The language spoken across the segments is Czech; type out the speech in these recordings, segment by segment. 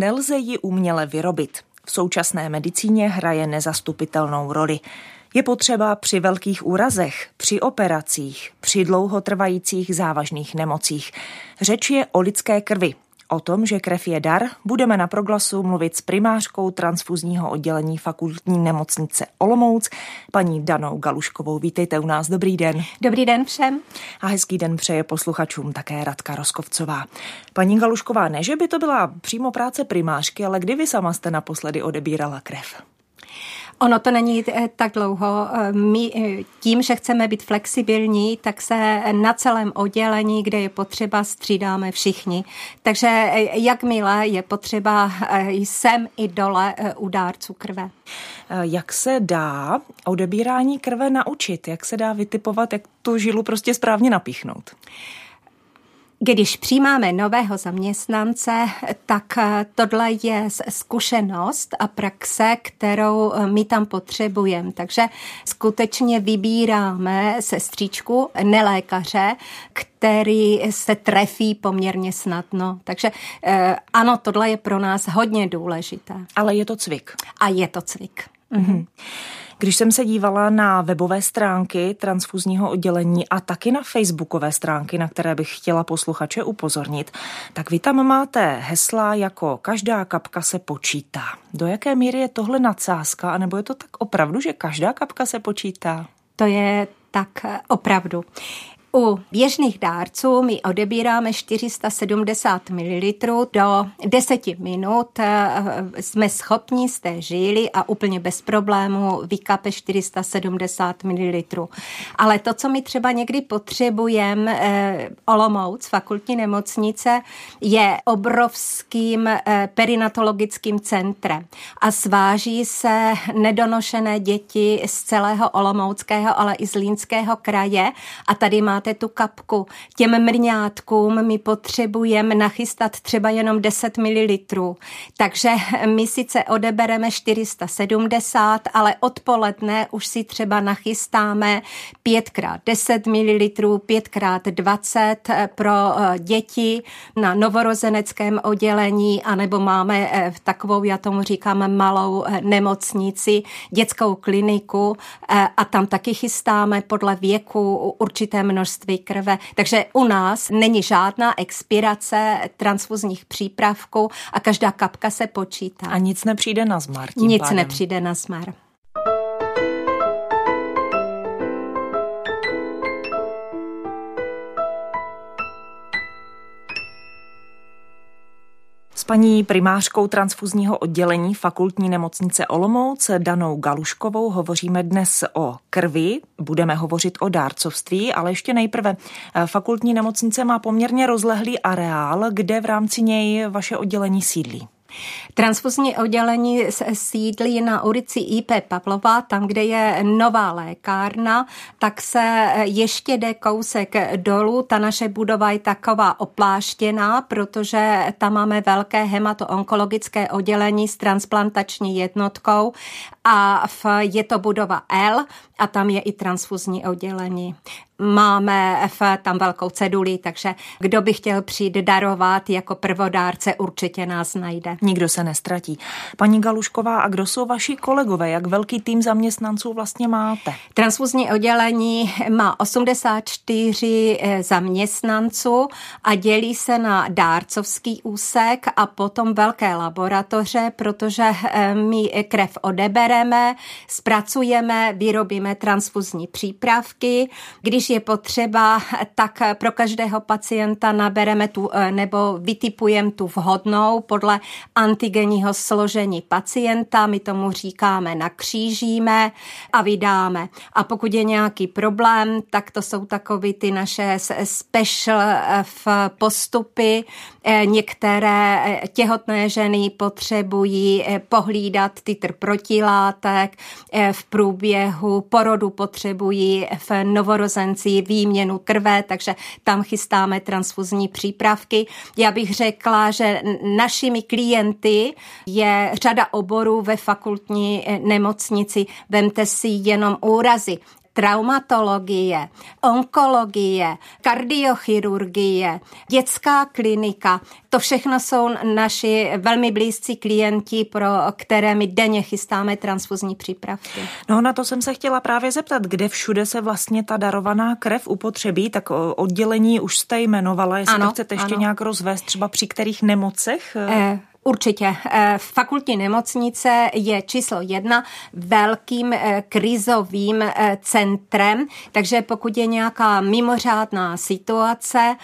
Nelze ji uměle vyrobit. V současné medicíně hraje nezastupitelnou roli. Je potřeba při velkých úrazech, při operacích, při dlouhotrvajících závažných nemocích. Řeč je o lidské krvi, O tom, že krev je dar, budeme na proglasu mluvit s primářkou transfuzního oddělení fakultní nemocnice Olomouc, paní Danou Galuškovou. Vítejte u nás, dobrý den. Dobrý den všem. A hezký den přeje posluchačům také Radka Roskovcová. Paní Galušková, ne, že by to byla přímo práce primářky, ale kdy vy sama jste naposledy odebírala krev? Ono to není eh, tak dlouho. Eh, my eh, tím, že chceme být flexibilní, tak se na celém oddělení, kde je potřeba, střídáme všichni. Takže jakmile je potřeba, jsem i dole u dárců krve. Jak se dá odebírání krve naučit? Jak se dá vytipovat, jak tu žilu prostě správně napíchnout? Když přijímáme nového zaměstnance, tak eh, tohle je zkušenost a praxe, kterou eh, my tam potřebujeme. Takže skutečně vybíráme sestříčku, nelékaře, který se trefí poměrně snadno. Takže eh, ano, tohle je pro nás hodně důležité. Ale je to cvik. A je to cvik. Mm-hmm. Když jsem se dívala na webové stránky transfuzního oddělení a taky na facebookové stránky, na které bych chtěla posluchače upozornit, tak vy tam máte hesla jako každá kapka se počítá. Do jaké míry je tohle nadsázka, anebo je to tak opravdu, že každá kapka se počítá? To je tak opravdu. U běžných dárců my odebíráme 470 ml do 10 minut. Eh, jsme schopni z té žíly a úplně bez problému vykape 470 ml. Ale to, co my třeba někdy potřebujeme, eh, Olomouc, fakultní nemocnice, je obrovským eh, perinatologickým centrem a sváží se nedonošené děti z celého Olomouckého, ale i z Línského kraje a tady má máte tu kapku. Těm mrňátkům my potřebujeme nachystat třeba jenom 10 ml. Takže my sice odebereme 470, ale odpoledne už si třeba nachystáme 5x10 ml, 5x20 pro eh, děti na novorozeneckém oddělení, anebo máme eh, v takovou, já tomu říkám, malou eh, nemocnici, dětskou kliniku a tam taky chystáme podle věku určité množství množství krve. Takže u nás není žádná expirace transfuzních přípravků a každá kapka se počítá. A nic nepřijde na zmar. Nic pádem. nepřijde na zmar. Paní primářkou transfuzního oddělení fakultní nemocnice Olomouc Danou Galuškovou hovoříme dnes o krvi, budeme hovořit o dárcovství, ale ještě nejprve. Fakultní nemocnice má poměrně rozlehlý areál, kde v rámci něj vaše oddělení sídlí. Transfuzní oddělení sídlí na ulici IP Pavlova, tam, kde je nová lékárna, tak se ještě jde kousek dolů. Ta naše budova je taková opláštěná, protože tam máme velké hematoonkologické oddělení s transplantační jednotkou a je to budova L a tam je i transfuzní oddělení. Máme F tam velkou ceduli, takže kdo by chtěl přijít darovat jako prvodárce, určitě nás najde. Nikdo se nestratí. Paní Galušková, a kdo jsou vaši kolegové? Jak velký tým zaměstnanců vlastně máte? Transfuzní oddělení má 84 eh, zaměstnanců a dělí se na dárcovský úsek a potom velké laboratoře, protože eh, my krev odebereme, zpracujeme, vyrobíme transfuzní přípravky. Když je potřeba, tak pro každého pacienta nabereme tu eh, nebo vytipujeme tu vhodnou podle antigenního složení pacienta. My tomu říkáme nakřížíme a vydáme. A pokud je nějaký problém, tak to jsou takový ty naše special eh, postupy. Eh, některé těhotné ženy potřebují pohlídat titr protilátek, v průběhu porodu potřebují v novorozenci rámci výměnu krve, takže tam chystáme transfuzní přípravky. Já bych řekla, že našimi klienty je řada oborů ve fakultní eh, nemocnici. Vemte si jenom úrazy traumatologie, onkologie, kardiochirurgie, dětská klinika. To všechno jsou naši velmi blízcí klienti, pro které my denně chystáme transfuzní přípravky. No na to jsem se chtěla právě zeptat, kde všude se vlastně ta darovaná krev upotřebí, tak oddělení už jste jmenovala, jestli ano, to chcete ještě ano. nějak rozvést, třeba při kterých nemocech? Eh, Určitě. Eh, fakultní nemocnice je číslo jedna velkým eh, krizovým eh, centrem, takže pokud je nějaká mimořádná situace,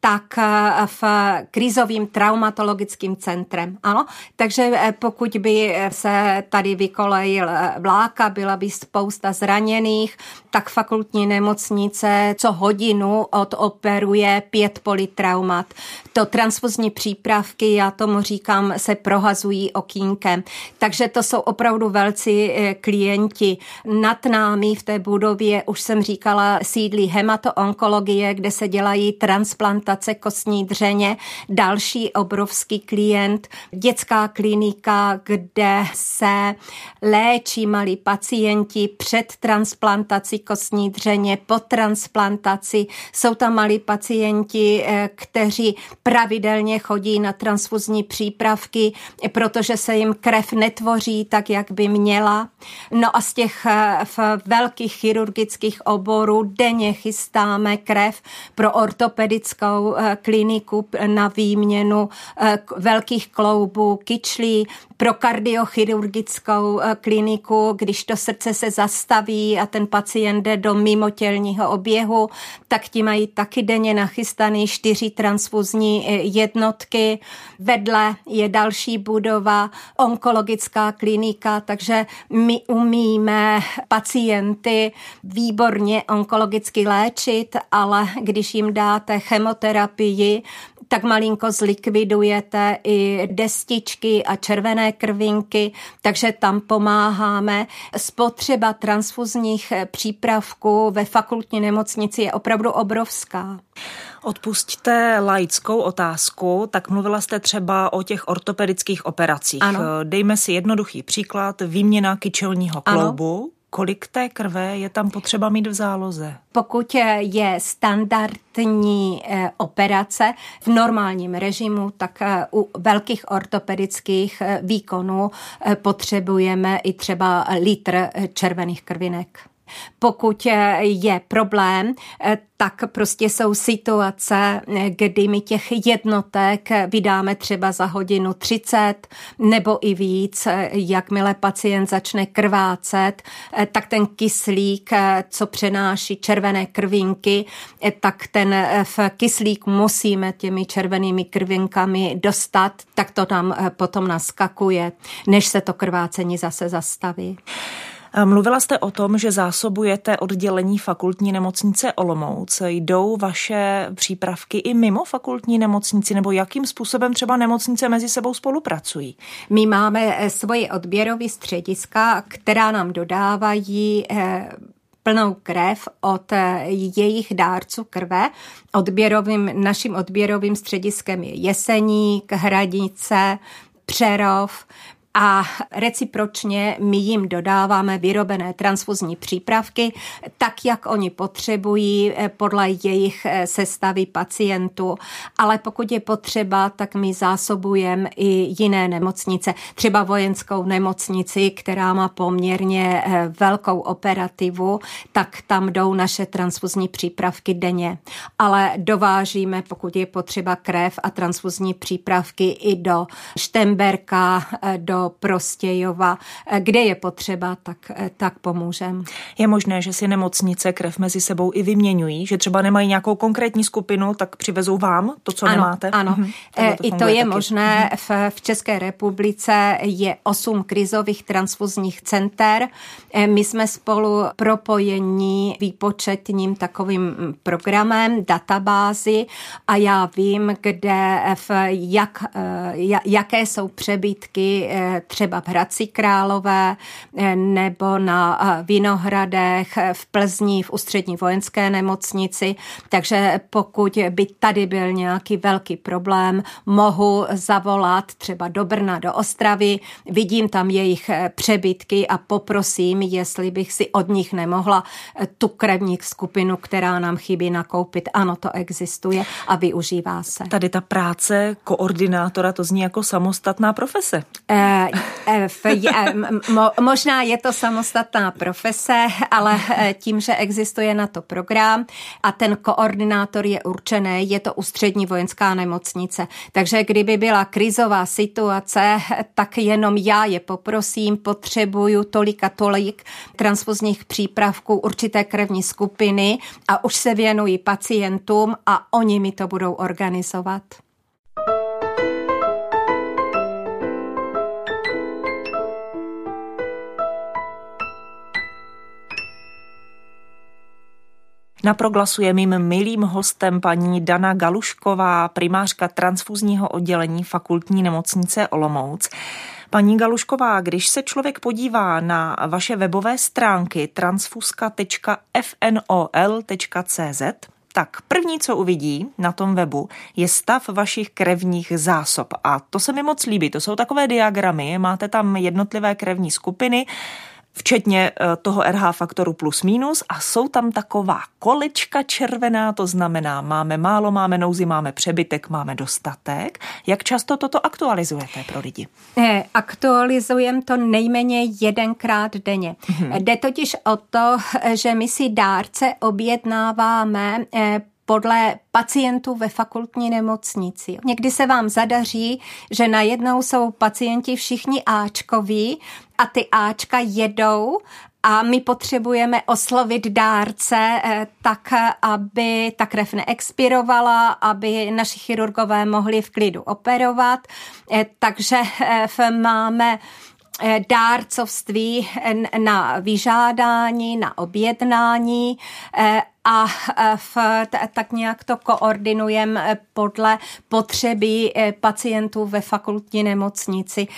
tak v krizovým traumatologickým centrem. Ano, takže pokud by se tady vykolejil vláka, byla by spousta zraněných, tak fakultní nemocnice co hodinu odoperuje pět politraumat. To transfuzní přípravky, já tomu říkám, se prohazují okýnkem. Takže to jsou opravdu velcí klienti. Nad námi v té budově, už jsem říkala, sídlí hematoonkologie, kde se dělají transplantace transplantace kostní dřeně. Další obrovský klient, dětská klinika, kde se léčí malí pacienti před transplantací kostní dřeně, po transplantaci. Jsou tam malí pacienti, eh, kteří pravidelně chodí na transfuzní přípravky, protože se jim krev netvoří tak, jak by měla. No a z těch eh, velkých chirurgických oborů denně chystáme krev pro ortopedickou eh, kliniku na výměnu eh, velkých kloubů, kyčlí, pro kardiochirurgickou kliniku, když to srdce se zastaví a ten pacient jde do mimotělního oběhu, tak ti mají taky denně nachystaný čtyři transfuzní jednotky. Vedle je další budova, onkologická klinika, takže my umíme pacienty výborně onkologicky léčit, ale když jim dáte chemoterapi, chemoterapii, tak malinko zlikvidujete i destičky a červené krvinky, takže tam pomáháme. Spotřeba transfuzních přípravků ve fakultní nemocnici je opravdu obrovská. Odpustíte laickou otázku, tak mluvila jste třeba o těch ortopedických operacích. Ano. Dejme si jednoduchý příklad, výměna kyčelního kloubu. Ano kolik té krve je tam potřeba mít v záloze? Pokud je standardní eh, operace v normálním režimu, tak eh, u velkých ortopedických eh, výkonů potřebujeme i třeba litr červených krvinek. Pokud je problém, tak prostě jsou situace, kdy my těch jednotek vydáme třeba za hodinu 30 nebo i víc. Jakmile pacient začne krvácet, tak ten kyslík, co přenáší červené krvinky, tak ten v kyslík musíme těmi červenými krvinkami dostat, tak to tam potom naskakuje, než se to krvácení zase zastaví. Mluvila jste o tom, že zásobujete oddělení fakultní nemocnice Olomouc. Jdou vaše přípravky i mimo fakultní nemocnici, nebo jakým způsobem třeba nemocnice mezi sebou spolupracují? My máme eh, svoje odběrové střediska, která nám dodávají eh, plnou krev od eh, jejich dárců krve. Odběrovým, naším odběrovým střediskem je Jeseník, Hradice, Přerov a recipročně my jim dodáváme vyrobené transfuzní přípravky, tak jak oni potřebují eh, podle jejich eh, sestavy pacientů. Ale pokud je potřeba, tak my zásobujeme i jiné nemocnice, třeba vojenskou nemocnici, která má poměrně eh, velkou operativu, tak tam jdou naše transfuzní přípravky denně. Ale dovážíme, pokud je potřeba krev a transfuzní přípravky i do Štemberka, do Prostějova, kde je potřeba, tak, tak pomůžeme. Je možné, že si nemocnice krev mezi sebou i vyměňují, že třeba nemají nějakou konkrétní skupinu, tak přivezou vám to, co ano, nemáte? Ano, mhm. to i to je taky. možné. V, v České republice je osm krizových transfuzních center. E, my jsme spolu propojení výpočetním takovým programem, databázy a já vím, kde v jak, e, jaké jsou přebytky e, třeba v Hradci Králové nebo na Vinohradech, v Plzni, v ústřední vojenské nemocnici. Takže pokud by tady byl nějaký velký problém, mohu zavolat třeba do Brna, do Ostravy, vidím tam jejich přebytky a poprosím, jestli bych si od nich nemohla tu krevní skupinu, která nám chybí, nakoupit. Ano, to existuje a využívá se. Tady ta práce koordinátora, to zní jako samostatná profese. E, e, f, je, mo, možná je to samostatná profese, ale tím, že existuje na to program a ten koordinátor je určený, je to ústřední vojenská nemocnice. Takže kdyby byla krizová situace, tak jenom já je poprosím, potřebuju tolik a tolik transfuzních přípravků určité krevní skupiny a už se věnují pacientům a oni mi to budou organizovat. Na proglasu je mým milým hostem paní Dana Galušková, primářka transfuzního oddělení fakultní nemocnice Olomouc. Paní Galušková, když se člověk podívá na vaše webové stránky transfuska.fnol.cz, tak první, co uvidí na tom webu, je stav vašich krevních zásob. A to se mi moc líbí. To jsou takové diagramy. Máte tam jednotlivé krevní skupiny včetně eh, toho RH faktoru plus minus a jsou tam taková količka červená, to znamená máme málo, máme nouzi, máme přebytek, máme dostatek. Jak často toto aktualizujete pro lidi? Eh, aktualizujeme to nejméně jedenkrát denně. Mm-hmm. Jde totiž o to, že my si dárce objednáváme podle pacientů ve fakultní nemocnici. Někdy se vám zadaří, že najednou jsou pacienti všichni Ačkoví a ty Ačka jedou a my potřebujeme oslovit dárce eh, tak, aby ta krev neexpirovala, aby naši chirurgové mohli v klidu operovat. Eh, takže eh, máme dárcovství na vyžádání, na objednání a v, tak nějak to koordinujeme podle potřeby pacientů ve fakultní nemocnici.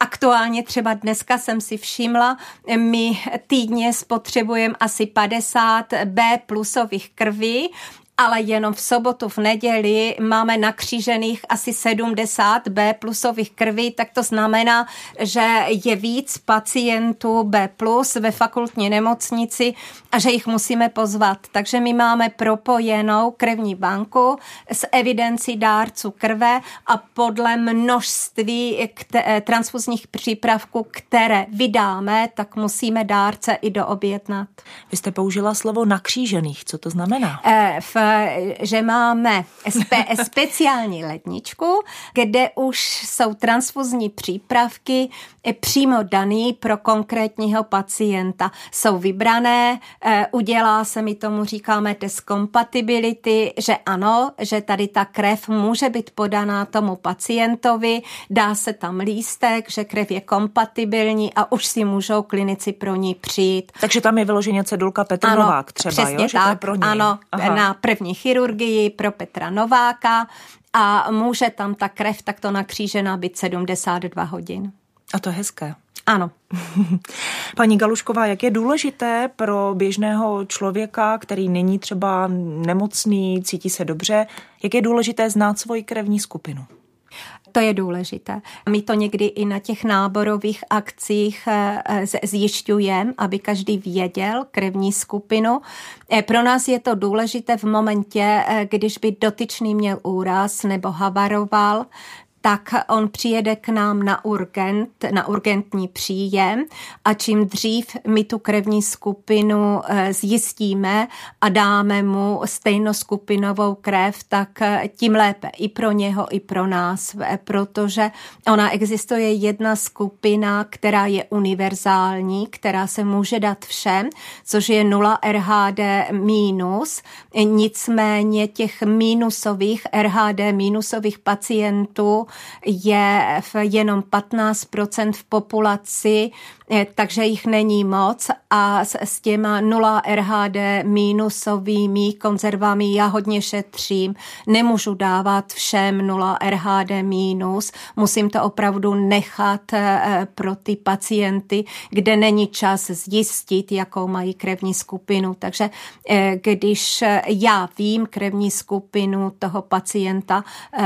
Aktuálně třeba dneska jsem si všimla, my týdně spotřebujeme asi 50 B plusových krví ale jenom v sobotu, v neděli máme nakřížených asi 70 B plusových krví, tak to znamená, že je víc pacientů B plus ve fakultní nemocnici a že jich musíme pozvat. Takže my máme propojenou krevní banku s evidencí dárců krve a podle množství transfuzních přípravků, které vydáme, tak musíme dárce i doobjednat. Vy jste použila slovo nakřížených. Co to znamená? E, v že máme spe, speciální ledničku, kde už jsou transfuzní přípravky přímo daný pro konkrétního pacienta. Jsou vybrané, eh, udělá se mi tomu, říkáme test compatibility, že ano, že tady ta krev může být podaná tomu pacientovi, dá se tam lístek, že krev je kompatibilní a už si můžou klinici pro ní přijít. Takže tam je vyloženě cedulka Petr ano, Novák třeba, přesně jo? Že tak, to je pro něj. Ano, Aha. na první chirurgii pro Petra Nováka a může tam ta krev takto nakřížená být 72 hodin. A to je hezké. Ano. Paní Galušková, jak je důležité pro běžného člověka, který není třeba nemocný, cítí se dobře, jak je důležité znát svoji krevní skupinu? To je důležité. My to někdy i na těch náborových akcích eh, eh, zjišťujeme, aby každý věděl krevní skupinu. Eh, pro nás je to důležité v momentě, když by dotyčný měl úraz nebo havaroval, tak on přijede k nám na urgent, na urgentní příjem a čím dřív my tu krevní skupinu eh, zjistíme a dáme mu stejnoskupinovou krev, tak eh, tím lépe i pro něho, i pro nás, protože ona existuje jedna skupina, která je univerzální, která se může dát všem, což je 0 RHD minus, nicméně těch minusových RHD minusových pacientů je jenom 15% v populaci, takže jich není moc a s, s těma 0 RHD minusovými konzervami já hodně šetřím. Nemůžu dávat všem 0 RHD minus, musím to opravdu nechat eh, pro ty pacienty, kde není čas zjistit, jakou mají krevní skupinu. Takže eh, když já vím krevní skupinu toho pacienta,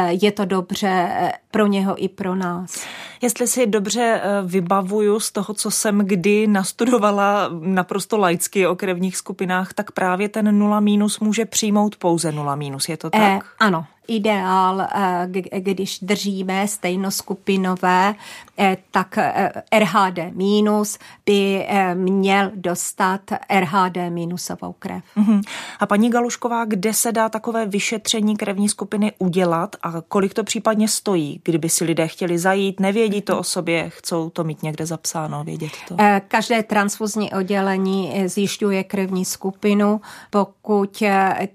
je to dobře pro něho i pro nás. Jestli si dobře vybavuju z toho, co jsem kdy nastudovala naprosto laicky o krevních skupinách, tak právě ten nula mínus může přijmout pouze nula mínus. Je to tak? Eh, ano, ideál, eh, když držíme stejnoskupinové, eh, tak eh, RHD minus by měl dostat RHD minusovou krev. Mhm. A paní Galušková, kde se dá takové vyšetření krevní skupiny udělat a kolik to případně stojí, kdyby si lidé chtěli zajít, nevědí to o sobě, chcou to mít někde zapsáno, vědět to? Každé transfuzní oddělení zjišťuje krevní skupinu. Pokud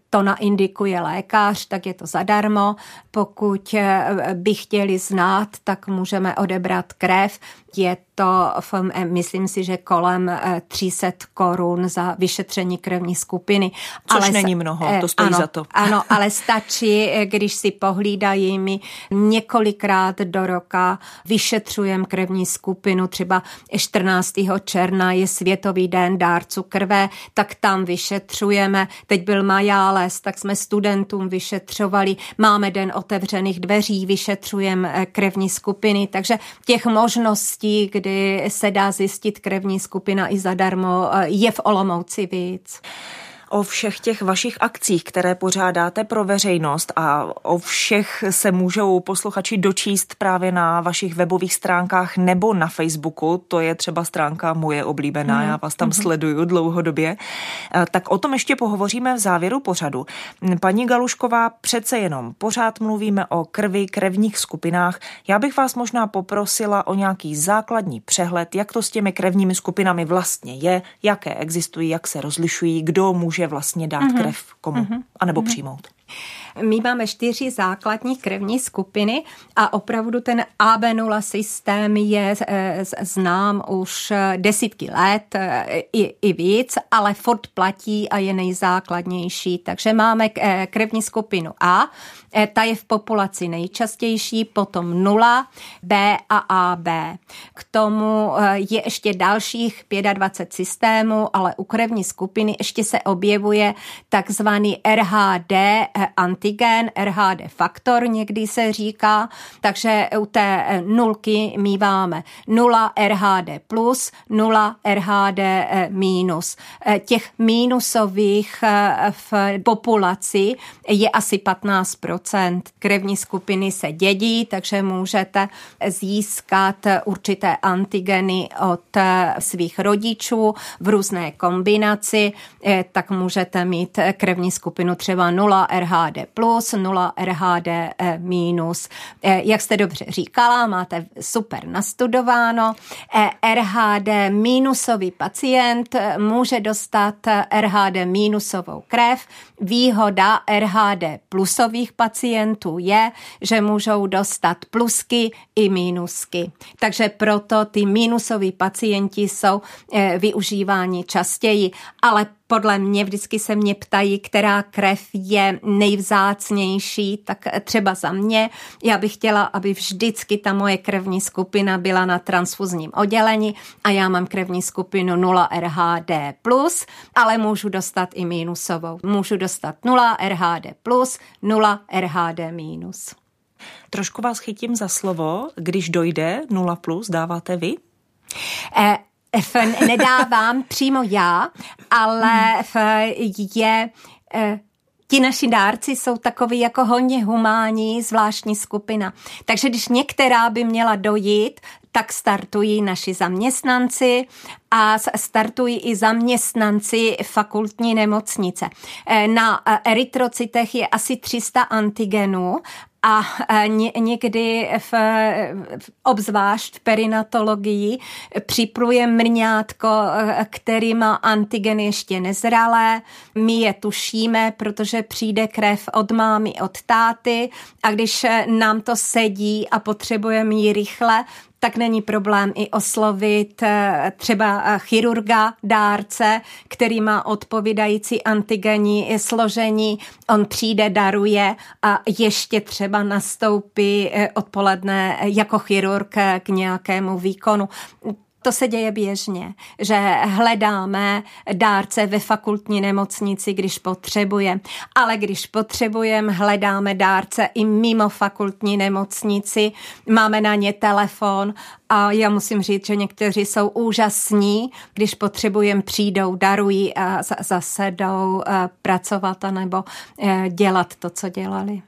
to naindikuje lékař, tak je to zadarmo zadarmo. Pokud eh, by chtěli znát, tak můžeme odebrat krev. Je to, eh, myslím si, že kolem 300 eh, korun za vyšetření krevní skupiny. Což ale není mnoho, to stojí ano, za to. Ano, ale stačí, když si pohlídají mi několikrát do roka vyšetřujem krevní skupinu, třeba 14. června je Světový den dárců krve, tak tam vyšetřujeme. Teď byl Majáles, tak jsme studentům vyšetřovali. Máme den otevřených dveří, vyšetřujeme eh, krevní skupiny, takže těch možností, kdy se dá zjistit krevní skupina i zadarmo, eh, je v Olomouci víc o všech těch vašich akcích, které pořádáte pro veřejnost a o všech se můžou posluchači dočíst právě na vašich webových stránkách nebo na Facebooku. To je třeba stránka moje oblíbená, mm. já vás tam mm. sleduju dlouhodobě. Tak o tom ještě pohovoříme v závěru pořadu. Paní Galušková, přece jenom pořád mluvíme o krvi, krevních skupinách. Já bych vás možná poprosila o nějaký základní přehled, jak to s těmi krevními skupinami vlastně je, jaké existují, jak se rozlišují, kdo může může vlastně dát mm-hmm. krev komu, mm-hmm. anebo mm-hmm. přijmout. My máme čtyři základní krevní skupiny a opravdu ten AB0 systém je eh, znám už eh, desítky let eh, i, i víc, ale furt platí a je nejzákladnější. Takže máme krevní skupinu A, ta je v populaci nejčastější, potom 0, B a AB. K tomu je ještě dalších 25 systémů, ale u krevní skupiny ještě se objevuje takzvaný RHD antigen, RHD faktor někdy se říká, takže u té eh, nulky míváme 0 RHD plus, 0 RHD eh, minus. Eh, těch mínusových v populaci je asi 15%. Krevní skupiny se dědí, takže můžete získat určité antigeny od svých rodičů v různé kombinaci, tak můžete mít krevní skupinu třeba 0 RHD plus, 0 RHD eh, minus. Eh, jak jste dobře říkala, máte super nastudováno. Eh, RHD minusový pacient může dostat RHD minusovou krev. Výhoda RHD plusových pacientů je, že můžou dostat plusky i mínusky. Takže proto ty mínusoví pacienti jsou využíváni častěji, ale podle mě vždycky se mě ptají, která krev je nejvzácnější, tak třeba za mě. Já bych chtěla, aby vždycky ta moje krevní skupina byla na transfuzním oddělení a já mám krevní skupinu 0 RHD+, ale můžu dostat i mínusovou. Můžu dostat 0 RHD+, 0 RHD. Trošku vás chytím za slovo. Když dojde 0 plus, dáváte vy? Eh, nedávám přímo já, ale je eh, ti naši dárci jsou takový jako hodně humánní, zvláštní skupina. Takže když některá by měla dojít, tak startují naši zaměstnanci a startují i zaměstnanci fakultní nemocnice. Eh, na eh, erytrocitech je asi 300 antigenů a někdy v, obzvlášť v perinatologii připluje mrňátko, který má antigen ještě nezralé. My je tušíme, protože přijde krev od mámy, od táty a když nám to sedí a potřebujeme ji rychle, tak není problém i oslovit eh, třeba eh, chirurga, dárce, který má odpovídající antigenní složení. On přijde, daruje a ještě třeba nastoupí eh, odpoledne jako chirurg k nějakému výkonu. To se děje běžně, že hledáme dárce ve fakultní nemocnici, když potřebujeme. Ale když potřebujeme, hledáme dárce i mimo fakultní nemocnici. Máme na ně telefon a já musím říct, že někteří jsou úžasní. Když potřebujeme, přijdou, darují a zase jdou eh, pracovat nebo eh, dělat to, co dělali.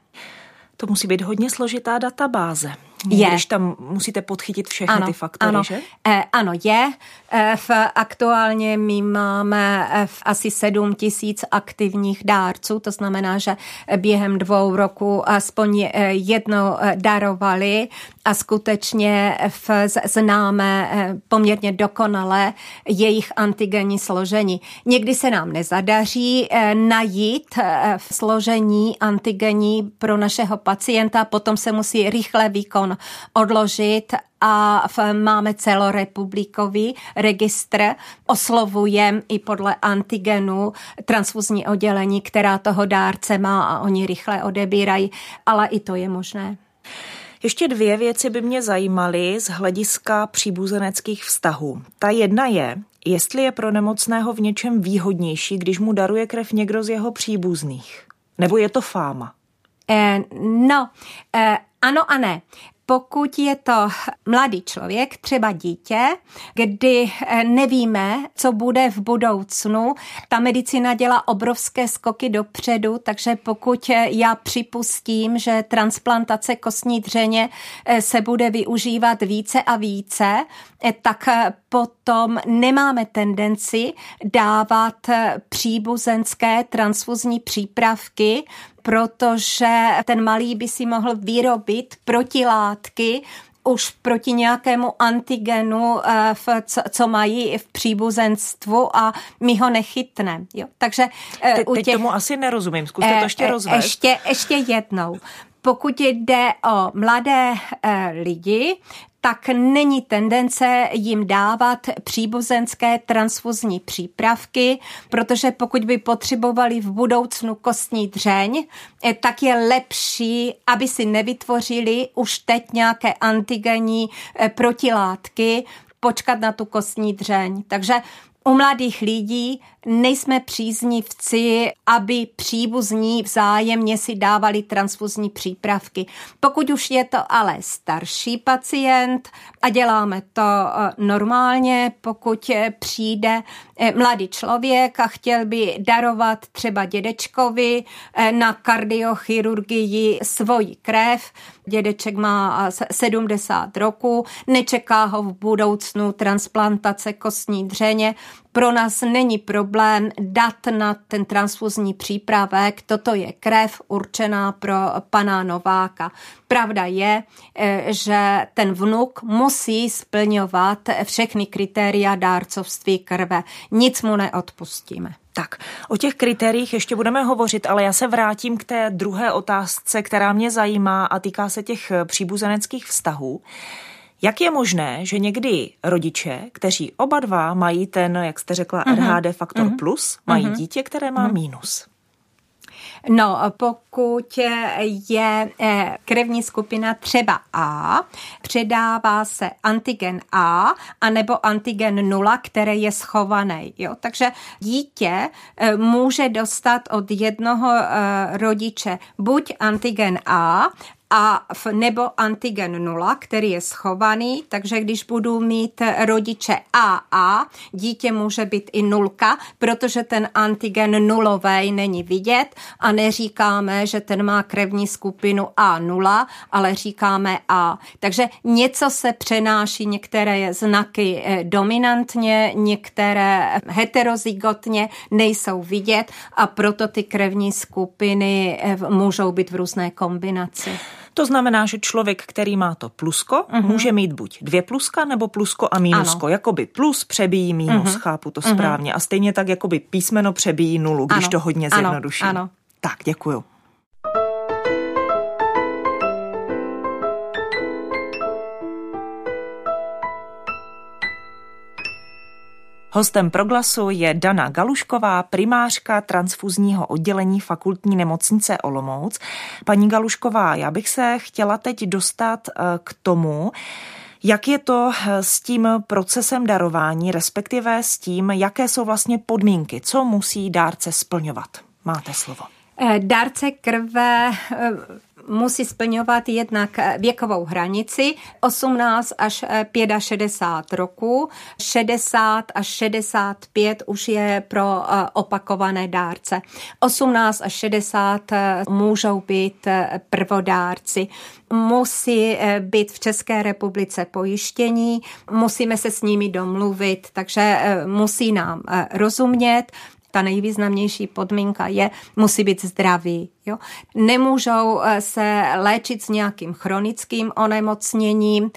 To musí být hodně složitá databáze. Je. Když tam musíte podchytit všechny ano, ty faktory, ano. že? E, ano, je. E, v, aktuálně my máme v asi 7 tisíc aktivních dárců, to znamená, že během dvou roku aspoň jednou darovali a skutečně v, známe poměrně dokonale jejich antigenní složení. Někdy se nám nezadaří najít v složení antigenní pro našeho pacienta, potom se musí rychle výkon odložit a máme celorepublikový registr. Oslovujeme i podle antigenu transfuzní oddělení, která toho dárce má a oni rychle odebírají, ale i to je možné. Ještě dvě věci by mě zajímaly z hlediska příbuzeneckých vztahů. Ta jedna je, jestli je pro nemocného v něčem výhodnější, když mu daruje krev někdo z jeho příbuzných. Nebo je to fáma? Eh, no, eh, ano a ne pokud je to mladý člověk, třeba dítě, kdy eh, nevíme, co bude v budoucnu, ta medicina dělá obrovské skoky dopředu, takže pokud eh, já připustím, že transplantace kostní dřeně eh, se bude využívat více a více, tak potom nemáme tendenci dávat příbuzenské transfuzní přípravky, protože ten malý by si mohl vyrobit protilátky už proti nějakému antigenu, eh, co, mají v příbuzenstvu a my ho nechytneme. Jo? Takže eh, Te, u těch, teď tomu asi nerozumím, zkuste to eh, ještě rozvést. Ještě, ještě jednou. Pokud jde o mladé lidi, tak není tendence jim dávat příbuzenské transfuzní přípravky, protože pokud by potřebovali v budoucnu kostní dřeň, eh, tak je lepší, aby si nevytvořili už teď nějaké antigenní eh, protilátky, počkat na tu kostní dřeň. Takže u mladých lidí nejsme příznivci, aby příbuzní vzájemně si dávali transfuzní přípravky. Pokud už je to ale starší pacient a děláme to eh, normálně, pokud eh, přijde eh, mladý člověk a chtěl by darovat třeba dědečkovi na kardiochirurgii svoji krev, dědeček má 70 roku, nečeká ho v budoucnu transplantace kostní dřeně, pro nás není problém dát na ten transfuzní přípravek, toto je krev určená pro pana Nováka. Pravda je, eh, že ten vnuk musí splňovat všechny kritéria dárcovství krve. Nic mu neodpustíme. Tak, o těch kritériích ještě budeme hovořit, ale já se vrátím k té druhé otázce, která mě zajímá a týká se těch příbuzeneckých vztahů. Jak je možné, že někdy rodiče, kteří oba dva mají ten, jak jste řekla, uh-huh. RHD faktor uh-huh. plus, mají uh-huh. dítě, které má uh-huh. mínus? No, pokud je eh, krevní skupina třeba A, předává se antigen A anebo antigen 0, který je schovaný. Jo? Takže dítě eh, může dostat od jednoho eh, rodiče buď antigen A, a nebo antigen 0, který je schovaný, takže když budu mít rodiče AA, dítě může být i nulka, protože ten antigen nulový není vidět a neříkáme, že ten má krevní skupinu A0, ale říkáme A. Takže něco se přenáší, některé znaky eh, dominantně, některé heterozygotně nejsou vidět a proto ty krevní skupiny eh, můžou být v různé kombinaci. To znamená, že člověk, který má to plusko, uh-huh. může mít buď dvě pluska nebo plusko a mínusko. Ano. Jakoby plus přebíjí mínus, uh-huh. chápu to uh-huh. správně. A stejně tak jakoby písmeno přebíjí nulu, když ano. to hodně zjednoduší. Ano. ano. Tak, děkuju. Hostem proglasu je Dana Galušková, primářka transfuzního oddělení fakultní nemocnice Olomouc. Paní Galušková, já bych se chtěla teď dostat eh, k tomu, jak je to eh, s tím procesem darování, respektive s tím, jaké jsou vlastně podmínky, co musí dárce splňovat? Máte slovo. Eh, dárce krve musí splňovat jednak věkovou hranici 18 až 65 roku, 60 až 65 už je pro eh, opakované dárce. 18 až 60 eh, můžou být eh, prvodárci. Musí být v České republice pojištění, musíme se s nimi domluvit, takže musí nám rozumět, ta nejvýznamnější podmínka je, musí být zdravý. Jo? Nemůžou eh, se léčit s nějakým chronickým onemocněním,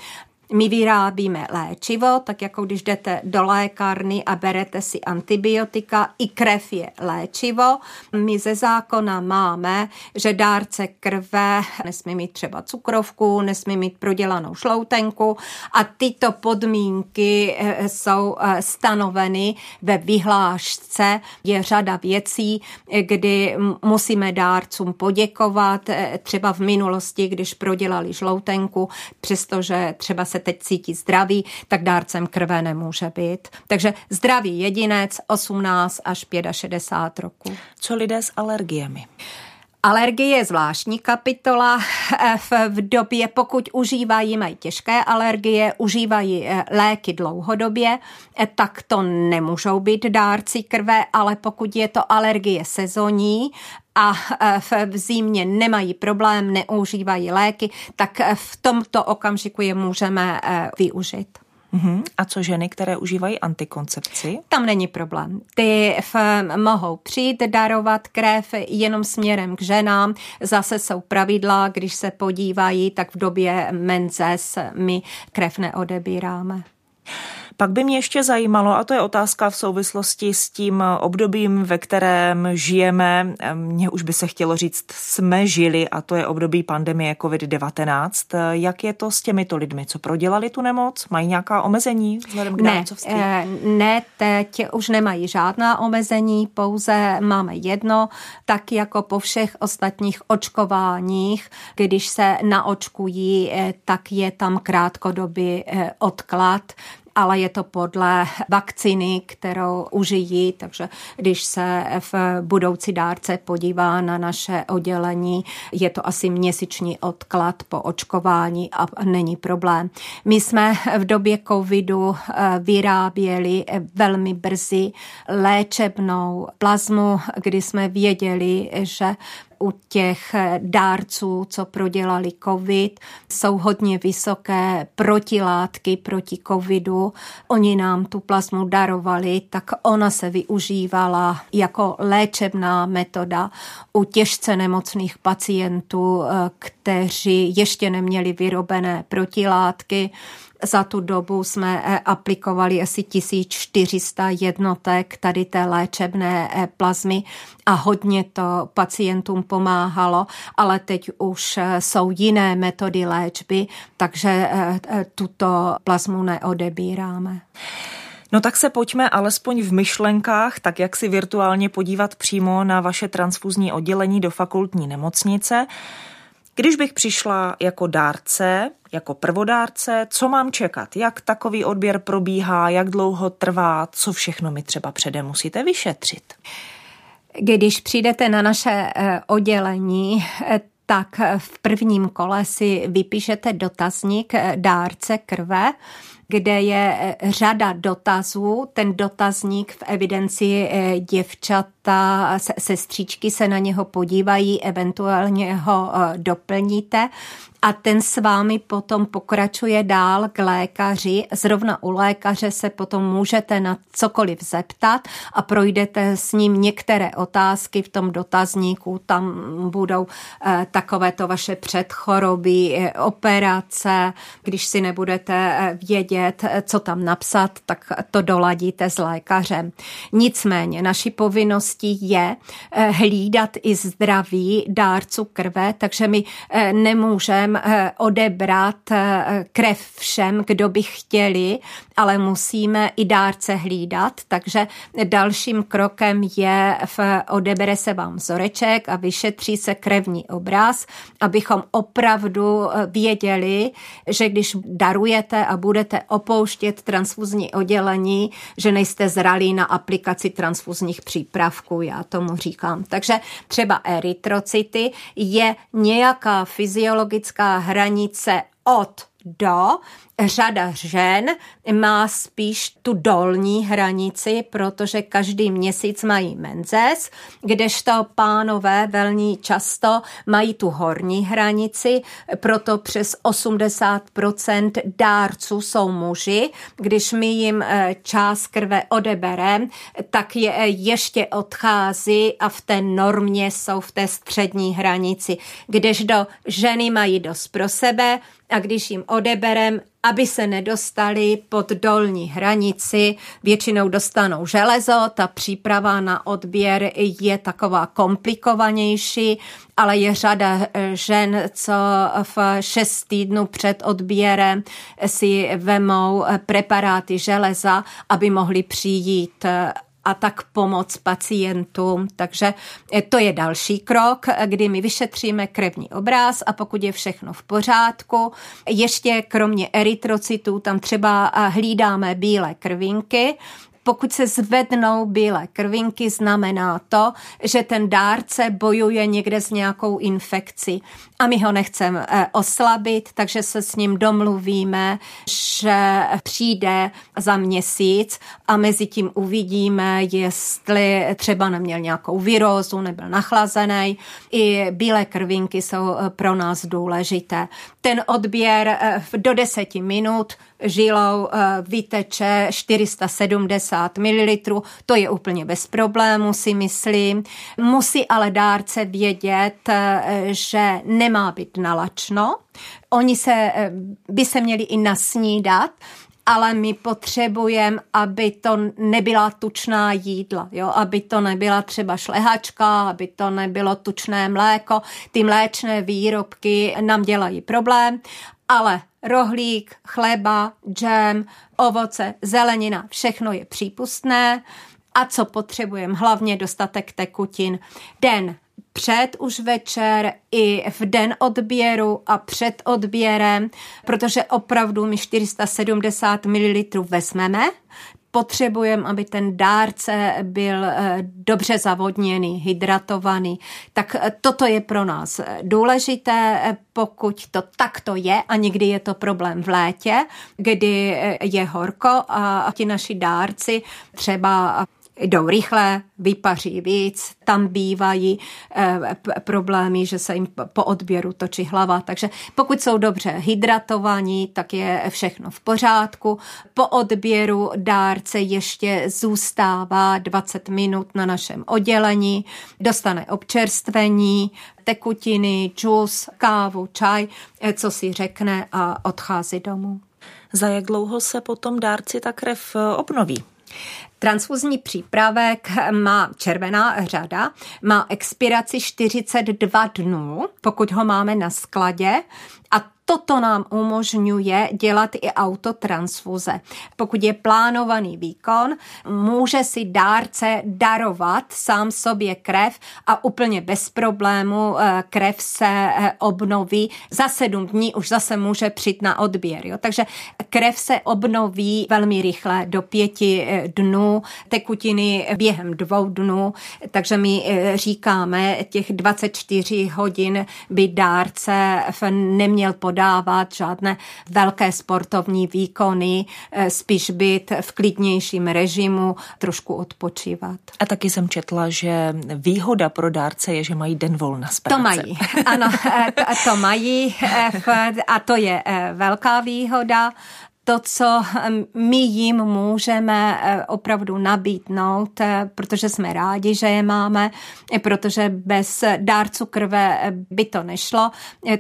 my vyrábíme léčivo, tak jako když jdete do lékárny a berete si antibiotika, i krev je léčivo. My ze zákona máme, že dárce krve nesmí mít třeba cukrovku, nesmí mít prodělanou šloutenku a tyto podmínky eh, jsou eh, stanoveny ve vyhlášce. Je řada věcí, kdy musíme dárcům poděkovat, eh, třeba v minulosti, když prodělali žloutenku, přestože třeba se se teď cítí zdravý, tak dárcem krve nemůže být. Takže zdravý jedinec 18 až 65 roku. Co lidé s alergiemi? Alergie je zvláštní kapitola. V době, pokud užívají, mají těžké alergie, užívají eh, léky dlouhodobě, eh, tak to nemůžou být dárci krve, ale pokud je to alergie sezónní a eh, v zimě nemají problém, neužívají léky, tak v tomto okamžiku je můžeme využít. Uh-huh. A co ženy, které užívají antikoncepci? Tam není problém. Ty v, mohou přijít darovat krev jenom směrem k ženám. Zase jsou pravidla, když se podívají, tak v době menzes my krev neodebíráme. Pak by mě ještě zajímalo, a to je otázka v souvislosti s tím obdobím, ve kterém žijeme, mně už by se chtělo říct, jsme žili, a to je období pandemie COVID-19. Jak je to s těmito lidmi? Co prodělali tu nemoc? Mají nějaká omezení vzhledem k ne, eh, ne, teď už nemají žádná omezení, pouze máme jedno, tak jako po všech ostatních očkováních, když se naočkují, eh, tak je tam krátkodobý eh, odklad ale je to podle vakcíny, kterou užijí, takže když se v budoucí dárce podívá na naše oddělení, je to asi měsíční odklad po očkování a není problém. My jsme v době covidu eh, vyráběli velmi brzy léčebnou plazmu, kdy jsme věděli, že u těch dárců, co prodělali covid, jsou hodně vysoké protilátky proti covidu. Oni nám tu plazmu darovali, tak ona se využívala jako léčebná metoda u těžce nemocných pacientů, eh, kteří ještě neměli vyrobené protilátky. Za tu dobu jsme eh, aplikovali asi 1400 jednotek tady té léčebné eh, plazmy a hodně to pacientům pomáhalo, ale teď už eh, jsou jiné metody léčby, takže tuto plazmu neodebíráme. No tak se pojďme alespoň v myšlenkách, tak jak si virtuálně podívat přímo na vaše transfuzní oddělení do fakultní nemocnice. Když bych přišla jako dárce, jako prvodárce, co mám čekat, jak takový odběr probíhá, jak dlouho trvá, co všechno mi třeba předem musíte vyšetřit? Když přijdete na naše eh, oddělení, eh, tak v prvním kole si vypíšete dotazník eh, dárce krve kde je řada dotazů. Ten dotazník v evidenci děvčata, sestřičky se na něho podívají, eventuálně ho doplníte a ten s vámi potom pokračuje dál k lékaři. Zrovna u lékaře se potom můžete na cokoliv zeptat a projdete s ním některé otázky v tom dotazníku. Tam budou eh, takovéto vaše předchoroby, eh, operace. Když si nebudete eh, vědět, co tam napsat, tak to doladíte s lékařem. Nicméně naší povinností je hlídat i zdraví dárců krve, takže my nemůžeme Eh, odebrat eh, krev všem, kdo by chtěli, ale musíme i dárce hlídat, takže dalším krokem je, v, odebere se vám vzoreček a vyšetří se krevní obraz, abychom opravdu eh, věděli, že když darujete a budete opouštět transfuzní oddělení, že nejste zralí na aplikaci transfuzních přípravků, já tomu říkám. Takže třeba erytrocity je nějaká fyziologická hranice od do. Řada žen má spíš tu dolní hranici, protože každý měsíc mají menzes, kdežto pánové velmi často mají tu horní hranici, proto přes 80% dárců jsou muži. Když my jim eh, část krve odebereme, tak je eh, ještě odchází a v té normě jsou v té střední hranici, kdežto ženy mají dost pro sebe, a když jim odeberem, aby se nedostali pod dolní hranici, většinou dostanou železo, ta příprava na odběr je taková komplikovanější, ale je řada eh, žen, co v šest týdnů před odběrem si vemou eh, preparáty železa, aby mohli přijít eh, a tak pomoc pacientům. Takže eh, to je další krok, kdy my vyšetříme krevní obraz a pokud je všechno v pořádku, ještě kromě erytrocitů tam třeba eh, hlídáme bílé krvinky, pokud se zvednou bílé krvinky, znamená to, že ten dárce bojuje někde s nějakou infekcí a my ho nechceme eh, oslabit, takže se s ním domluvíme, že přijde za měsíc a mezi tím uvidíme, jestli třeba neměl nějakou virózu, nebyl nachlazený. I bílé krvinky jsou eh, pro nás důležité. Ten odběr eh, do deseti minut žilou vyteče 470 ml, to je úplně bez problému, si myslím. Musí ale dárce vědět, že ne nemá být nalačno. Oni se, eh, by se měli i nasnídat, ale my potřebujeme, aby to nebyla tučná jídla, jo? aby to nebyla třeba šlehačka, aby to nebylo tučné mléko. Ty mléčné výrobky nám dělají problém, ale rohlík, chleba, džem, ovoce, zelenina, všechno je přípustné. A co potřebujeme? Hlavně dostatek tekutin. Den před už večer i v den odběru a před odběrem, protože opravdu my 470 ml vezmeme, potřebujeme, aby ten dárce byl eh, dobře zavodněný, hydratovaný. Tak eh, toto je pro nás důležité, eh, pokud to takto je a někdy je to problém v létě, kdy je horko a ti naši dárci třeba jdou rychle, vypaří víc, tam bývají e, problémy, že se jim po odběru točí hlava. Takže pokud jsou dobře hydratovaní, tak je všechno v pořádku. Po odběru dárce ještě zůstává 20 minut na našem oddělení, dostane občerstvení, tekutiny, džus, kávu, čaj, eh, co si řekne a odchází domů. Za jak dlouho se potom dárci ta krev eh, obnoví? Transfuzní přípravek má červená řada, má expiraci 42 dnů, pokud ho máme na skladě a Toto nám umožňuje dělat i autotransfuze. Pokud je plánovaný výkon, může si dárce darovat sám sobě krev a úplně bez problému eh, krev se eh, obnoví. Za sedm dní už zase může přijít na odběr. Jo? Takže krev se obnoví velmi rychle, do pěti eh, dnů, tekutiny během dvou dnů, takže my říkáme, těch 24 hodin by dárce neměl pod podávat žádné velké sportovní výkony, eh, spíš být v klidnějším režimu, trošku odpočívat. A taky jsem četla, že výhoda pro dárce je, že mají den volna z práce. To mají, ano, to, to mají a to je velká výhoda to, co my jim můžeme eh, opravdu nabídnout, eh, protože jsme rádi, že je máme, eh, protože bez dárců krve by to nešlo.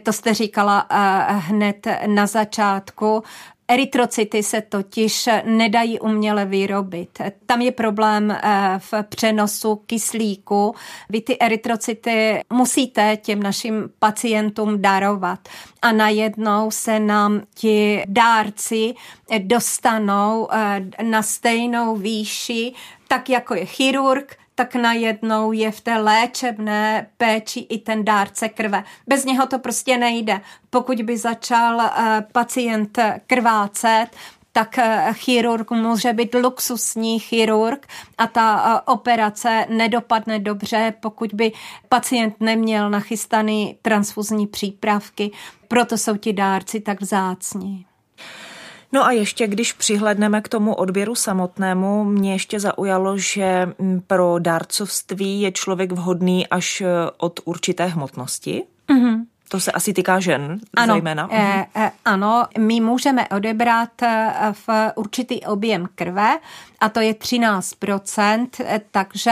To jste říkala hned na začátku. Erytrocity se totiž nedají uměle vyrobit. Tam je problém eh, v přenosu kyslíku. Vy ty erytrocity musíte těm našim pacientům darovat a najednou se nám ti dárci dostanou eh, na stejnou výši, tak jako je chirurg, tak najednou je v té léčebné péči i ten dárce krve. Bez něho to prostě nejde. Pokud by začal eh, pacient krvácet, tak eh, chirurg může být luxusní chirurg a ta eh, operace nedopadne dobře, pokud by pacient neměl nachystaný transfuzní přípravky. Proto jsou ti dárci tak vzácní. No a ještě, když přihledneme k tomu odběru samotnému, mě ještě zaujalo, že mm, pro dárcovství je člověk vhodný až e, od určité hmotnosti. Mm-hmm. To se asi týká žen ano, zejména. Eh, eh, ano, my můžeme odebrat e, v určitý objem krve a to je 13%, takže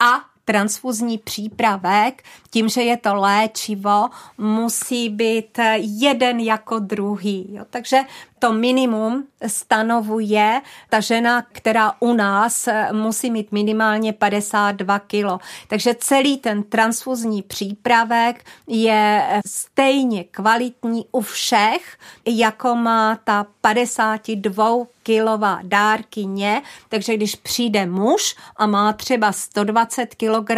a transfuzní přípravek, tím, že je to léčivo, musí být jeden jako druhý. Jo. Takže to minimum stanovuje ta žena, která u nás musí mít minimálně 52 kilo. Takže celý ten transfuzní přípravek je stejně kvalitní u všech, jako má ta 52 kilová dárkyně, takže když přijde muž a má třeba 120 kg,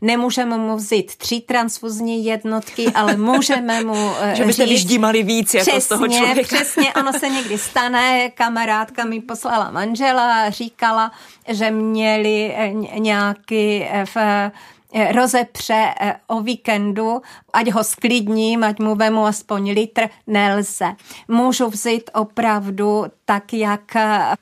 nemůžeme mu vzít tři transfuzní jednotky, ale můžeme mu Že byste vyždímali víc jako přesně, z toho člověka. Přesně, ono se někdy stane, kamarádka mi poslala manžela a říkala, že měli eh, nějaký eh, v eh, rozepře o víkendu, ať ho sklidním, ať mu vemu aspoň litr, nelze. Můžu vzít opravdu tak jak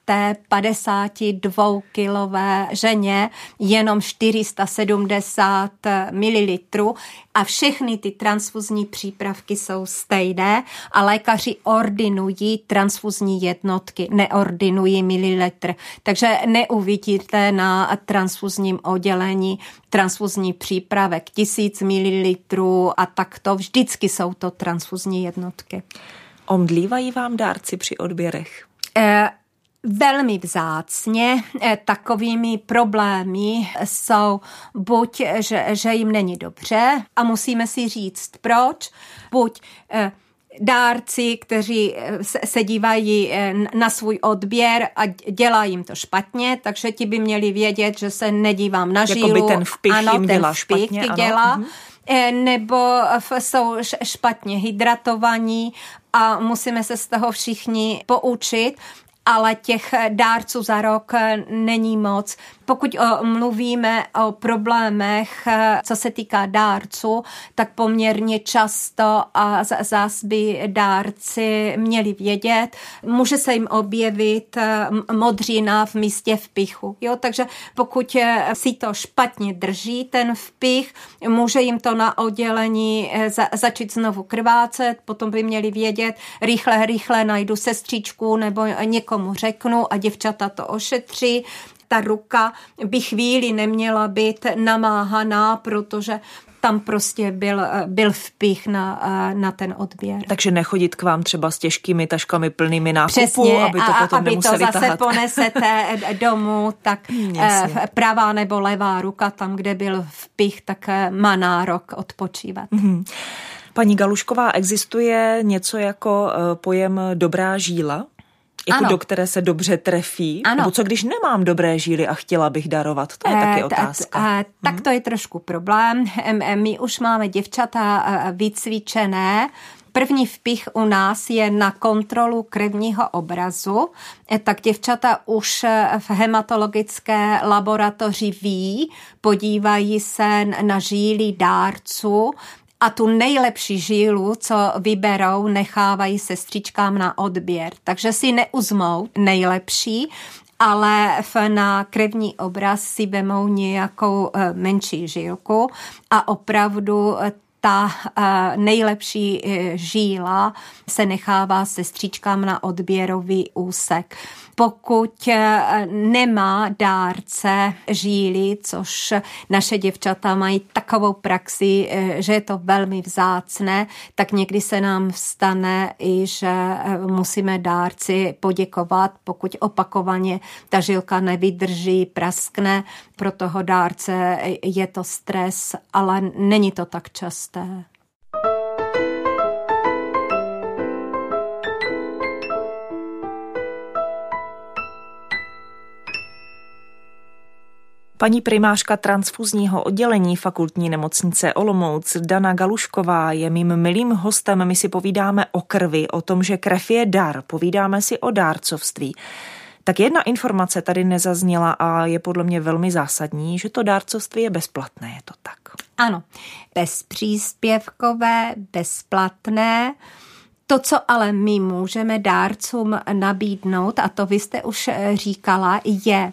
té 52 kilové ženě jenom 470 ml a všechny ty transfuzní přípravky jsou stejné a lékaři ordinují transfuzní jednotky, neordinují mililitr. Takže neuvidíte na transfuzním oddělení transfuzní přípravek 1000 ml a takto vždycky jsou to transfuzní jednotky. Omdlívají vám dárci při odběrech? Eh, velmi vzácně eh, takovými problémy jsou buď, že, že jim není dobře a musíme si říct proč, buď eh, dárci, kteří se dívají na svůj odběr a dělá jim to špatně, takže ti by měli vědět, že se nedívám na žílu. Jakoby ten vpich ano, jim ten dělá vpich špatně. Ano. dělá. Mhm nebo jsou špatně hydratovaní a musíme se z toho všichni poučit ale těch dárců za rok není moc. Pokud o, mluvíme o problémech, co se týká dárců, tak poměrně často a zás by dárci měli vědět, může se jim objevit modřina v místě vpichu. Jo? Takže pokud si to špatně drží, ten vpich, může jim to na oddělení za, začít znovu krvácet, potom by měli vědět, rychle, rychle najdu sestřičku nebo někomu řeknu a děvčata to ošetří ta ruka by chvíli neměla být namáhaná, protože tam prostě byl, byl vpich na, na ten odběr. Takže nechodit k vám třeba s těžkými taškami plnými nákupů, Přesně, aby to potom aby nemuseli to zase tahat. ponesete domů, tak Jasně. eh, pravá nebo levá ruka, tam, kde byl vpich, tak eh, má nárok odpočívat. Mhm. Paní Galušková, existuje něco jako eh, pojem dobrá žíla? Jako Ano. do které se dobře trefí? Ano. Nebo co když nemám dobré žíly a chtěla bych darovat? To je taky Eh, t- otázka. eh, Tak to je trošku problém. My už máme děvčata eh, vycvičené. První vpich u nás je na kontrolu krevního obrazu, tak děvčata už v hematologické laboratoři ví, podívají se na žíly dárců a tu nejlepší žílu, co vyberou, nechávají sestřičkám na odběr. Takže si neuzmou nejlepší, ale na krevní obraz si vemou nějakou eh, menší žílku a opravdu eh, ta eh, nejlepší žíla se nechává sestřičkám na odběrový úsek pokud eh, nemá dárce žíly, což naše děvčata mají takovou praxi, eh, že je to velmi vzácné, tak někdy se nám stane i, že eh, musíme dárci poděkovat, pokud opakovaně ta žilka nevydrží, praskne, pro toho dárce je to stres, ale není to tak časté. Paní primářka transfuzního oddělení fakultní nemocnice Olomouc Dana Galušková je mým milým hostem. My si povídáme o krvi, o tom, že krev je dar, povídáme si o dárcovství. Tak jedna informace tady nezazněla a je podle mě velmi zásadní, že to dárcovství je bezplatné, je to tak? Ano, bezpříspěvkové, bezplatné. To, co ale my můžeme dárcům nabídnout, a to vy jste už říkala, je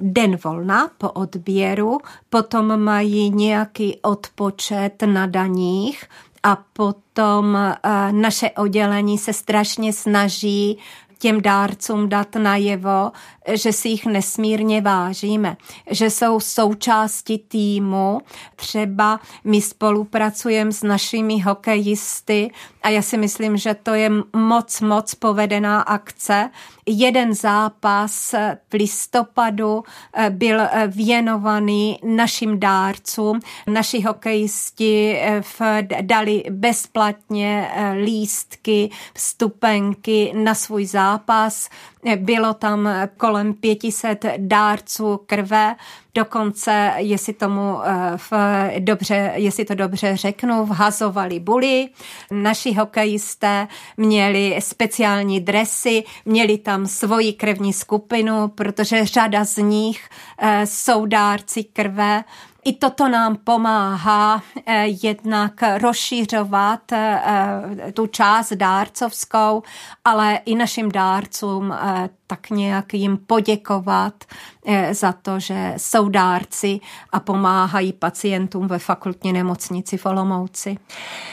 den volna po odběru, potom mají nějaký odpočet na daních a potom eh, naše oddělení se strašně snaží těm dárcům dát najevo, že si jich nesmírně vážíme, že jsou součástí týmu. Třeba my spolupracujeme s našimi hokejisty a já si myslím, že to je moc, moc povedená akce. Jeden zápas v listopadu eh, byl eh, věnovaný našim dárcům. Naši hokejisti eh, dali bezplatně lístky, vstupenky na svůj zápas. Bylo tam kolem 500 dárců krve, dokonce, jestli tomu eh, v dobře, jestli to dobře řeknu, vhazovali buly. Naši hokejisté měli speciální dresy, měli tam svoji krevní skupinu, protože řada z nich eh, jsou dárci krve i toto nám pomáhá eh, jednak rozšířovat eh, eh, tu část dárcovskou, ale i našim dárcům tak nějak jim poděkovat za to, že jsou dárci a pomáhají pacientům ve fakultní nemocnici v Olomouci.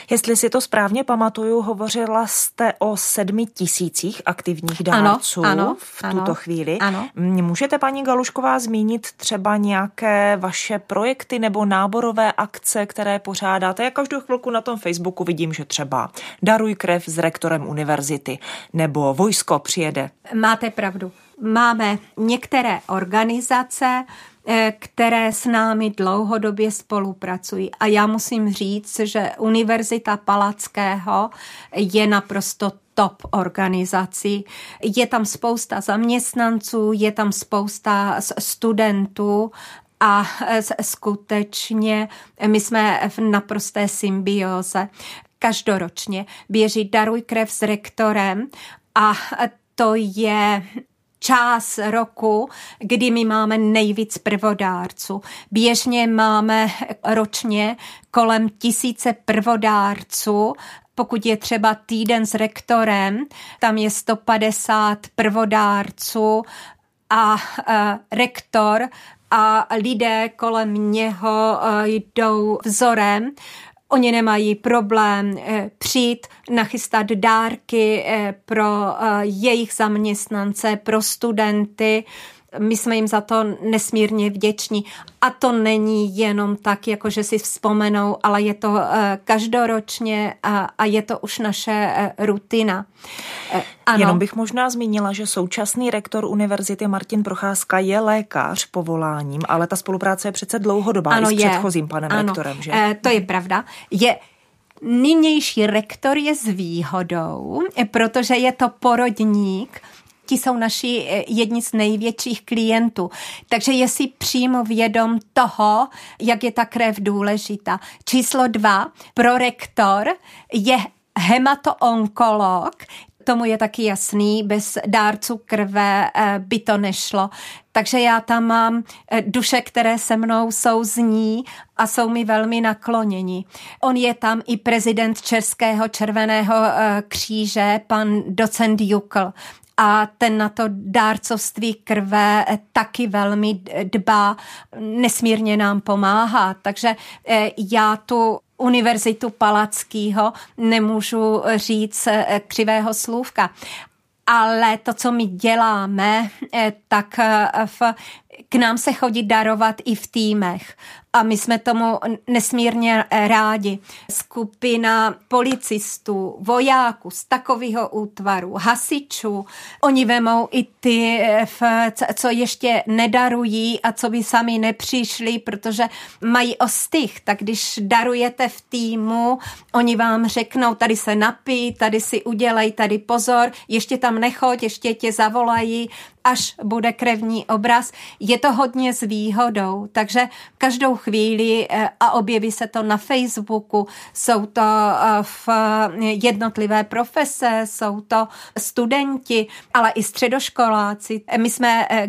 Jestli si to správně pamatuju, hovořila jste o sedmi tisících aktivních dárců ano, ano, v tuto ano, chvíli. Ano. Můžete, paní Galušková, zmínit třeba nějaké vaše projekty nebo náborové akce, které pořádáte? Já každou chvilku na tom Facebooku vidím, že třeba Daruj krev s rektorem univerzity nebo Vojsko přijede. Máte pravdu. Máme některé organizace, eh, které s námi dlouhodobě spolupracují. A já musím říct, že Univerzita Palackého je naprosto top organizací. Je tam spousta zaměstnanců, je tam spousta studentů a skutečně my jsme v naprosté symbioze. Každoročně běží Daruj krev s rektorem a to je čas roku, kdy my máme nejvíc prvodárců. Běžně máme ročně kolem tisíce prvodárců pokud je třeba týden s rektorem, tam je 150 prvodárců a uh, rektor a lidé kolem něho uh, jdou vzorem. Oni nemají problém eh, přijít, nachystat dárky eh, pro eh, jejich zaměstnance, pro studenty. My jsme jim za to nesmírně vděční. A to není jenom tak, jako že si vzpomenou, ale je to každoročně a, a je to už naše rutina. Ano. Jenom bych možná zmínila, že současný rektor univerzity Martin Procházka je lékař povoláním, ale ta spolupráce je přece dlouhodobá ano, i s je. předchozím panem ano, rektorem, že? E, to je pravda. Je Nynější rektor je s výhodou, protože je to porodník, ti jsou naši eh, jedni z největších klientů. Takže je si přímo vědom toho, jak je ta krev důležitá. Číslo dva, pro rektor je hematoonkolog, tomu je taky jasný, bez dárců krve eh, by to nešlo. takže já tam mám eh, duše, které se mnou souzní a jsou mi velmi nakloněni. On je tam i prezident Českého červeného kříže, pan docent Jukl a ten na to dárcovství krve taky velmi dbá, nesmírně nám pomáhá. Takže já tu univerzitu Palackého nemůžu říct křivého slůvka ale to, co my děláme, eh, tak eh, v, k nám se chodí darovat i v týmech. A my jsme tomu nesmírně rádi. Skupina policistů, vojáků z takového útvaru, hasičů, oni vemou i ty, co ještě nedarují a co by sami nepřišli, protože mají ostych, tak když darujete v týmu, oni vám řeknou, tady se napí, tady si udělej, tady pozor, ještě tam nechoď, ještě tě zavolají, až bude krevní obraz. Je to hodně s výhodou, takže každou chvíli eh, a objeví se to na Facebooku, jsou to eh, v jednotlivé profese, jsou to studenti, ale i středoškoláci. My jsme eh,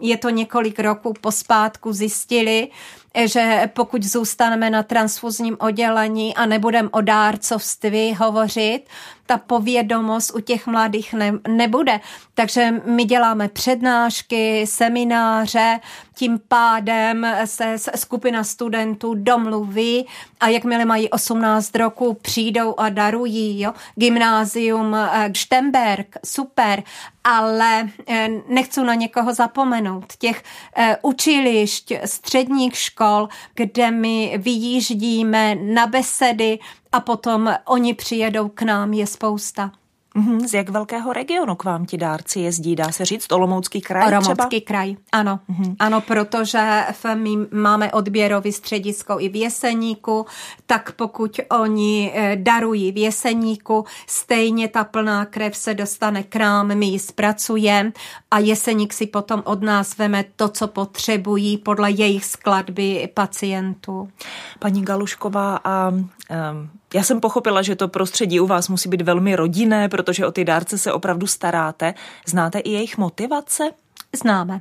je to několik roků pospátku zjistili, že pokud zůstaneme na transfuzním oddělení a nebudeme o dárcovství hovořit, ta povědomost u těch mladých ne, nebude. Takže my děláme přednášky, semináře, tím pádem se skupina studentů domluví a jakmile mají 18 roků, přijdou a darují. Jo? Gymnázium Štemberg, eh, super, ale eh, nechci na někoho zapomenout. Těch eh, učilišť, středních škol, kde my vyjíždíme na besedy a potom oni přijedou k nám, je spousta. Mm-hmm. Z jak velkého regionu k vám ti dárci jezdí? Dá se říct Olomoucký kraj Olomoucký kraj, ano. Mm-hmm. Ano, protože my máme odběrový středisko i v Jeseníku, tak pokud oni eh, darují v Jeseníku, stejně ta plná krev se dostane k nám, my ji zpracujeme a Jeseník si potom od nás veme to, co potřebují podle jejich skladby pacientů. Paní Galušková, a um, já jsem pochopila, že to prostředí u vás musí být velmi rodinné, protože o ty dárce se opravdu staráte. Znáte i jejich motivace? Známe.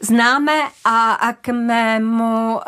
Známe a, a k mému uh,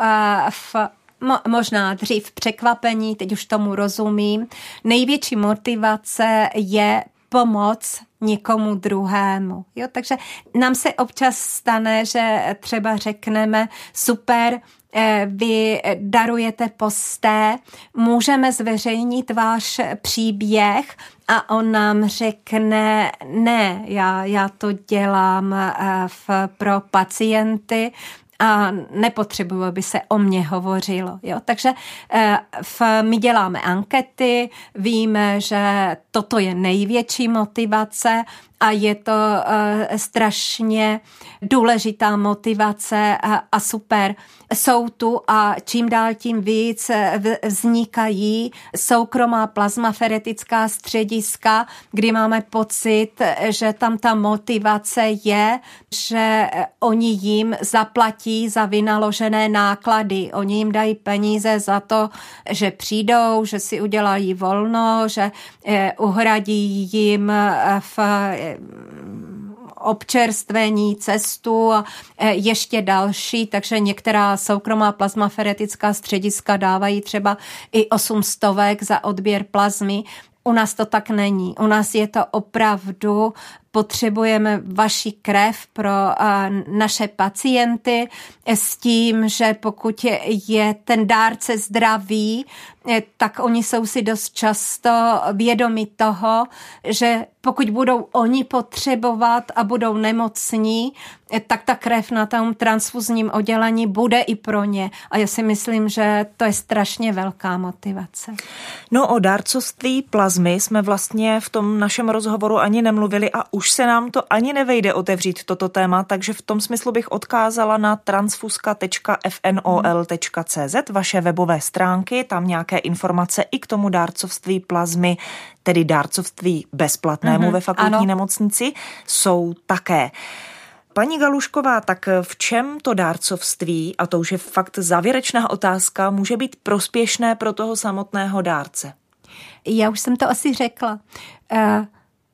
v mo, možná dřív překvapení, teď už tomu rozumím. Největší motivace je pomoc někomu druhému. Jo? Takže nám se občas stane, že třeba řekneme super, Eh, vy darujete posté, můžeme zveřejnit váš příběh a on nám řekne, ne, já, já to dělám eh, v, pro pacienty, a nepotřebuju, aby se o mě hovořilo. Jo? Takže eh, v, my děláme ankety, víme, že toto je největší motivace a je to uh, strašně důležitá motivace a, a super. Jsou tu a čím dál tím víc vznikají soukromá plazmaferetická střediska, kdy máme pocit, že tam ta motivace je, že oni jim zaplatí za vynaložené náklady. Oni jim dají peníze za to, že přijdou, že si udělají volno, že eh, uhradí jim v občerstvení, cestu a e, ještě další, takže některá soukromá plazmaferetická střediska dávají třeba i 800 za odběr plazmy. U nás to tak není. U nás je to opravdu potřebujeme vaši krev pro naše pacienty s tím, že pokud je ten dárce zdravý, eh, tak oni jsou si dost často vědomi toho, že pokud budou oni potřebovat a budou nemocní, eh, tak ta krev na tom transfuzním oddělení bude i pro ně. A já si myslím, že to je strašně velká motivace. No o dárcovství plazmy jsme vlastně v tom našem rozhovoru ani nemluvili a už se nám to ani nevejde otevřít toto téma, takže v tom smyslu bych odkázala na transfuska.fnol.cz, vaše webové stránky, tam nějaké informace i k tomu dárcovství plazmy, tedy dárcovství bezplatnému mm-hmm, ve fakultní ano. nemocnici, jsou také. Paní Galušková, tak v čem to dárcovství, a to už je fakt závěrečná otázka, může být prospěšné pro toho samotného dárce? Já už jsem to asi řekla. Uh,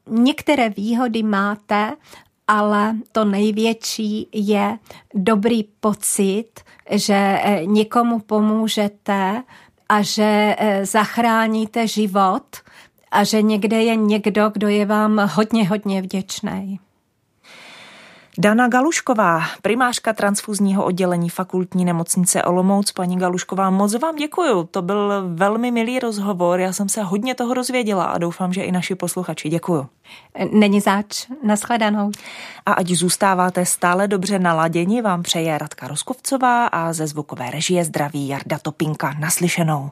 některé výhody máte ale to největší je dobrý pocit, že eh, někomu pomůžete a že eh, zachráníte život a že někde je někdo, kdo je vám hodně, hodně vděčný. Dana Galušková, primářka transfuzního oddělení fakultní nemocnice Olomouc. Paní Galušková, moc vám děkuju. To byl velmi milý rozhovor. Já jsem se hodně toho dozvěděla a doufám, že i naši posluchači. Děkuju. Není zač. Naschledanou. A ať zůstáváte stále dobře naladěni, vám přeje Radka Roskovcová a ze zvukové režie zdraví Jarda Topinka. Naslyšenou.